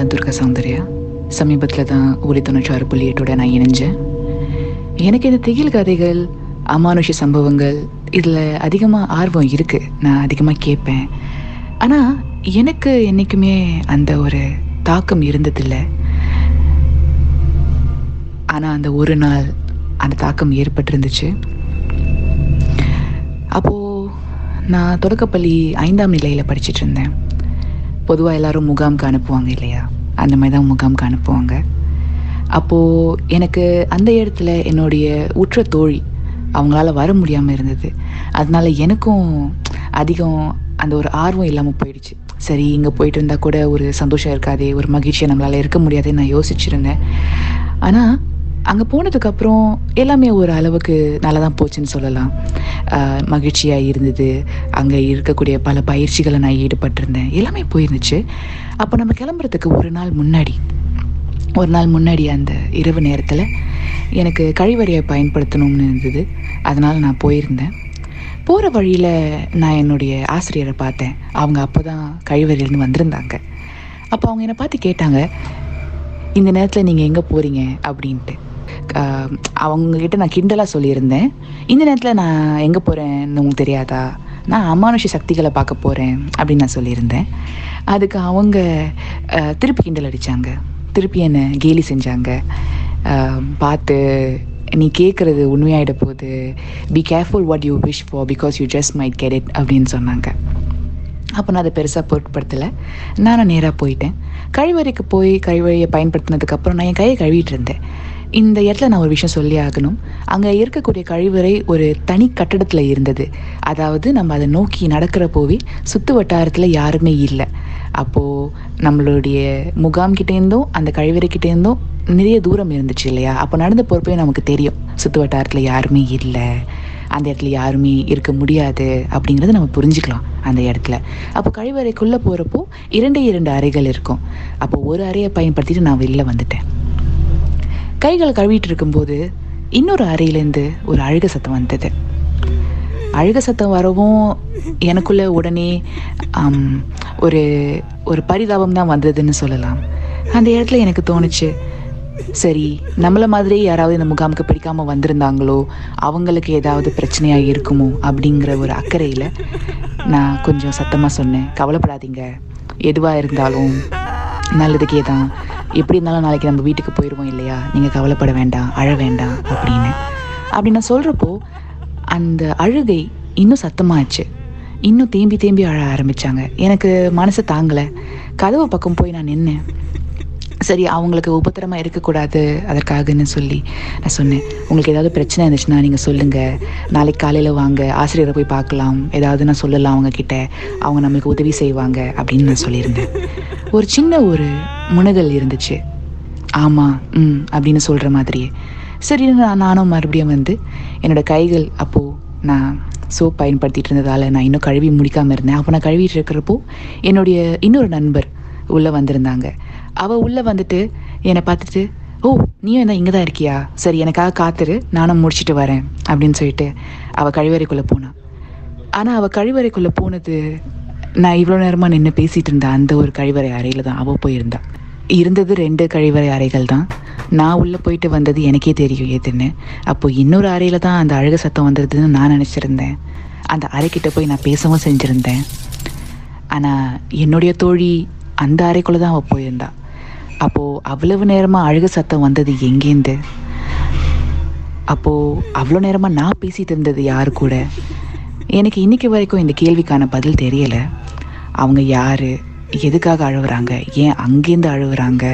தான் துர்கா சௌந்தர்யா சமீபத்தில் தான் ஒலி தொண்ணூற்றாறு புள்ளி எட்டோட நான் இணைஞ்சேன். எனக்கு இந்த திகில் கதைகள் அமானுஷ சம்பவங்கள் இதில் அதிகமாக ஆர்வம் இருக்குது நான் அதிகமாக கேட்பேன். ஆனால் எனக்கு என்றைக்குமே அந்த ஒரு தாக்கம் இருந்ததில்லை. ஆனால் அந்த ஒரு நாள் அந்த தாக்கம் ஏற்பட்டிருந்துச்சு. அப்போது நான் தொடக்கப்பள்ளி ஐந்தாம் நிலையில் படிச்சுட்டு இருந்தேன். பொதுவாக எல்லாரும் முகாம்க்கு அனுப்புவாங்க இல்லையா? அந்த மாதிரி தான் முகாம்க்கு அனுப்புவாங்க. அப்போது எனக்கு அந்த இடத்துல என்னுடைய உற்ற தோழி அவங்களால வர முடியாமல் இருந்தது. அதனால எனக்கும் அதிகம் அந்த ஒரு ஆர்வம் இல்லாமல் போயிடுச்சு. சரி இங்கே போயிட்டு இருந்தால் கூட ஒரு சந்தோஷம் இருக்காதே ஒரு மகிழ்ச்சியாக நம்மளால் இருக்க முடியாதுன்னு நான் யோசிச்சிருந்தேன். ஆனால் அங்கே போனதுக்கப்புறம் எல்லாமே ஒரு அளவுக்கு நல்லா தான் போச்சுன்னு சொல்லலாம். மகிழ்ச்சியாக இருந்தது. அங்கே இருக்கக்கூடிய பல பயிற்சிகளை நான் ஈடுபட்டிருந்தேன். எல்லாமே போயிருந்துச்சு. அப்போ நம்ம கிளம்புறதுக்கு ஒரு நாள் முன்னாடி ஒரு நாள் முன்னாடி அந்த இரவு நேரத்தில் எனக்கு கழிவறையை பயன்படுத்தணும்னு இருந்தது. அதனால் நான் போயிருந்தேன். போகிற வழியில் நான் என்னுடைய ஆசிரியரை பார்த்தேன். அவங்க அப்போ தான் கழிவறையிலேருந்து வந்திருந்தாங்க. அப்போ அவங்க என்னை பார்த்து கேட்டாங்க இந்த நேரத்தில் நீங்கள் எங்கே போகிறீங்க அப்படின்ட்டு. அவங்கக்கிட்ட நான் கிண்டலாக சொல்லியிருந்தேன். இந்த நேரத்தில் நான் எங்கே போகிறேன்னு உங்களுக்கு தெரியாதா? நான் அமானுஷ சக்திகளை பார்க்க போகிறேன் அப்படின்னு நான் சொல்லியிருந்தேன். அதுக்கு அவங்க திருப்பி கிண்டல் அடித்தாங்க திருப்பி என்னை கேலி செஞ்சாங்க. பார்த்து நீ கேட்குறது உண்மையாயிட போகுது. Be careful what you wish for because you just might get it அப்படின்னு சொன்னாங்க. அப்போ நான் அதை பெருசாக பொருட்படுத்தலை. நானும் நேராக போயிட்டேன். கழிவறைக்கு போய் கழிவறையை பயன்படுத்தினதுக்கப்புறம் நான் என் கையை கழுவிட்டு இருந்தேன். இந்த இடத்துல நான் ஒரு விஷயம் சொல்லி ஆகணும். அங்கே இருக்கக்கூடிய கழிவறை ஒரு தனி கட்டடத்தில் இருந்தது. அதாவது நம்ம அதை நோக்கி நடக்கிற போவே சுற்று வட்டாரத்தில் யாருமே இல்லை. அப்போது நம்மளுடைய முகாம் கிட்டேருந்தும் அந்த கழிவறைக்கிட்டேருந்தும் நிறைய தூரம் இருந்துச்சு இல்லையா? அப்போ நடந்த பொறுப்பே நமக்கு தெரியும். சுற்று வட்டாரத்தில் யாருமே இல்லை. அந்த இடத்துல யாருமே இருக்க முடியாது அப்படிங்கிறத நம்ம புரிஞ்சுக்கலாம் அந்த இடத்துல. அப்போ கழிவறைக்குள்ளே போகிறப்போ இரண்டே இரண்டு அறைகள் இருக்கும். அப்போ ஒரு அறையை பயன்படுத்திட்டு நான் வெளில வந்துட்டேன். கைகளை கழுவிட்டு இருக்கும்போது இன்னொரு அறையிலேருந்து ஒரு அழுக சத்தம் வந்தது. அழுக சத்தம் வரவும் எனக்குள்ள உடனே ஒரு ஒரு பரிதாபம் தான் வந்ததுன்னு சொல்லலாம். அந்த இடத்துல எனக்கு தோணுச்சு சரி நம்மள மாதிரி யாராவது இந்த முகாமுக்கு பிடிக்காம வந்திருந்தாங்களோ அவங்களுக்கு ஏதாவது பிரச்சனையாக இருக்குமோ அப்படிங்கிற ஒரு அக்கறையில் நான் கொஞ்சம் சத்தமாக சொன்னேன். கவலைப்படாதீங்க. எதுவாக இருந்தாலும் நல்லதுக்கே தான். எப்படி இருந்தாலும் நாளைக்கு நம்ம வீட்டுக்கு போயிடுவோம் இல்லையா? நீங்கள் கவலைப்பட வேண்டாம் அழ வேண்டாம் அப்படின்னு. அப்படி நான் சொல்கிறப்போ அந்த அழுகை இன்னும் சத்தமாகச்சு இன்னும் தேம்பி தேம்பி அழ ஆரம்பிச்சாங்க. எனக்கு மனசு தாங்கலை. கதவு பக்கம் போய் நான் நின்னேன். சரி அவங்களுக்கு உபத்திரமா இருக்கக்கூடாது அதற்காகன்னு சொல்லி நான் சொன்னேன். உங்களுக்கு ஏதாவது பிரச்சனை இருந்துச்சுன்னா நீங்கள் சொல்லுங்கள் நாளைக்கு காலையில் வாங்க. ஆசிரியரை போய் பார்க்கலாம். ஏதாவது நான் சொல்லலாம் அவங்கக்கிட்ட அவங்க நம்மளுக்கு உதவி செய்வாங்க அப்படின்னு நான் சொல்லியிருந்தேன். ஒரு சின்ன ஒரு முனகல் இருந்துச்சு. ஆமாம் ம் அப்படின்னு சொல்கிற மாதிரியே. சரி நான் நானும் மறுபடியும் வந்து என்னோட கைகள் அப்போது நான் சோப் பயன்படுத்திட்டு இருந்ததால் நான் இன்னும் கழுவி முடிக்காமல் இருந்தேன். அப்போ நான் கழுவிட்டு இருக்கிறப்போ என்னுடைய இன்னொரு நண்பர் உள்ளே வந்திருந்தாங்க. அவள் உள்ளே வந்துட்டு என்னை பார்த்துட்டு ஓ நீயும் என்ன இங்கே தான் இருக்கியா? சரி எனக்காக காத்துரு நானும் முடிச்சுட்டு வரேன் அப்படின்னு சொல்லிட்டு அவள் கழிவறைக்குள்ளே போனான் ஆனால் அவள் கழிவறைக்குள்ளே போனது நான் இவ்வளோ நேரமாக நின்று பேசிகிட்டு இருந்த அந்த ஒரு கழிவறை அறையில் தான் அவள் போயிருந்தாள் இருந்தது ரெண்டு கழிவறை அறைகள் தான். நான் உள்ளே போயிட்டு வந்தது எனக்கே தெரியும் எதுன்னு. அப்போது இன்னொரு அறையில் தான் அந்த அழுக சத்தம் வந்ததுன்னு நான் நினச்சிருந்தேன். அந்த அறைக்கிட்ட போய் நான் பேசவும் செஞ்சுருந்தேன். ஆனால் என்னுடைய தோழி அந்த அறைக்குள்ளே தான் அவள் போயிருந்தா. அப்போது அவ்வளவு நேரமாக அழுக சத்தம் வந்தது எங்கேருந்து? அப்போது அவ்வளோ நேரமாக நான் பேசிகிட்டு இருந்தது யார் கூட? எனக்கு இன்னைக்கு வரைக்கும் இந்த கேள்விக்கான பதில் தெரியலை. அவங்க யார்? எதுக்காக அழுகுறாங்க ஏன் அங்கேருந்து அழுகுறாங்க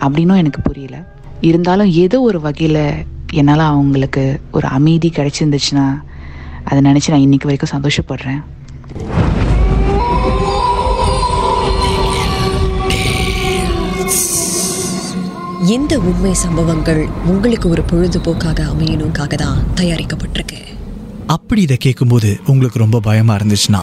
அப்படின்னும் எனக்கு புரியல. இருந்தாலும் ஏதோ ஒரு வகையில் என்னால் அவங்களுக்கு ஒரு அமைதி கிடைச்சிருந்துச்சுன்னா அதை நினச்சி நான் இன்னைக்கு வரைக்கும் சந்தோஷப்படுறேன். இந்த உண்மை சம்பவங்கள் உங்களுக்கு ஒரு பொழுதுபோக்காக அமையணுக்காக தான் தயாரிக்கப்பட்டிருக்கு. அப்படி இதை கேட்கும்போது உங்களுக்கு ரொம்ப பயமாக இருந்துச்சுன்னா